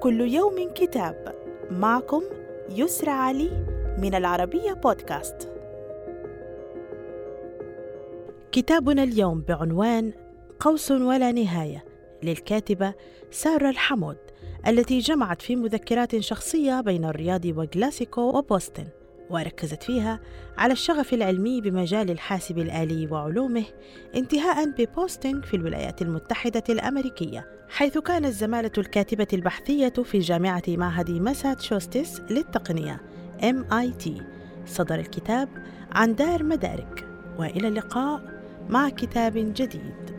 كل يوم كتاب. معكم يسرى علي من العربية بودكاست. كتابنا اليوم بعنوان قوس ولا نهاية للكاتبة سارة الحمود التي جمعت في مذكرات شخصية بين الرياض وغلاسكو وبوسطن. وركزت فيها على الشغف العلمي بمجال الحاسب الآلي وعلومه انتهاء ببوسطن في الولايات المتحدة الأمريكية حيث كانت زمالة الكاتبة البحثية في جامعة معهد ماساتشوستس للتقنية MIT صدر الكتاب عن دار مدارك. وإلى اللقاء مع كتاب جديد.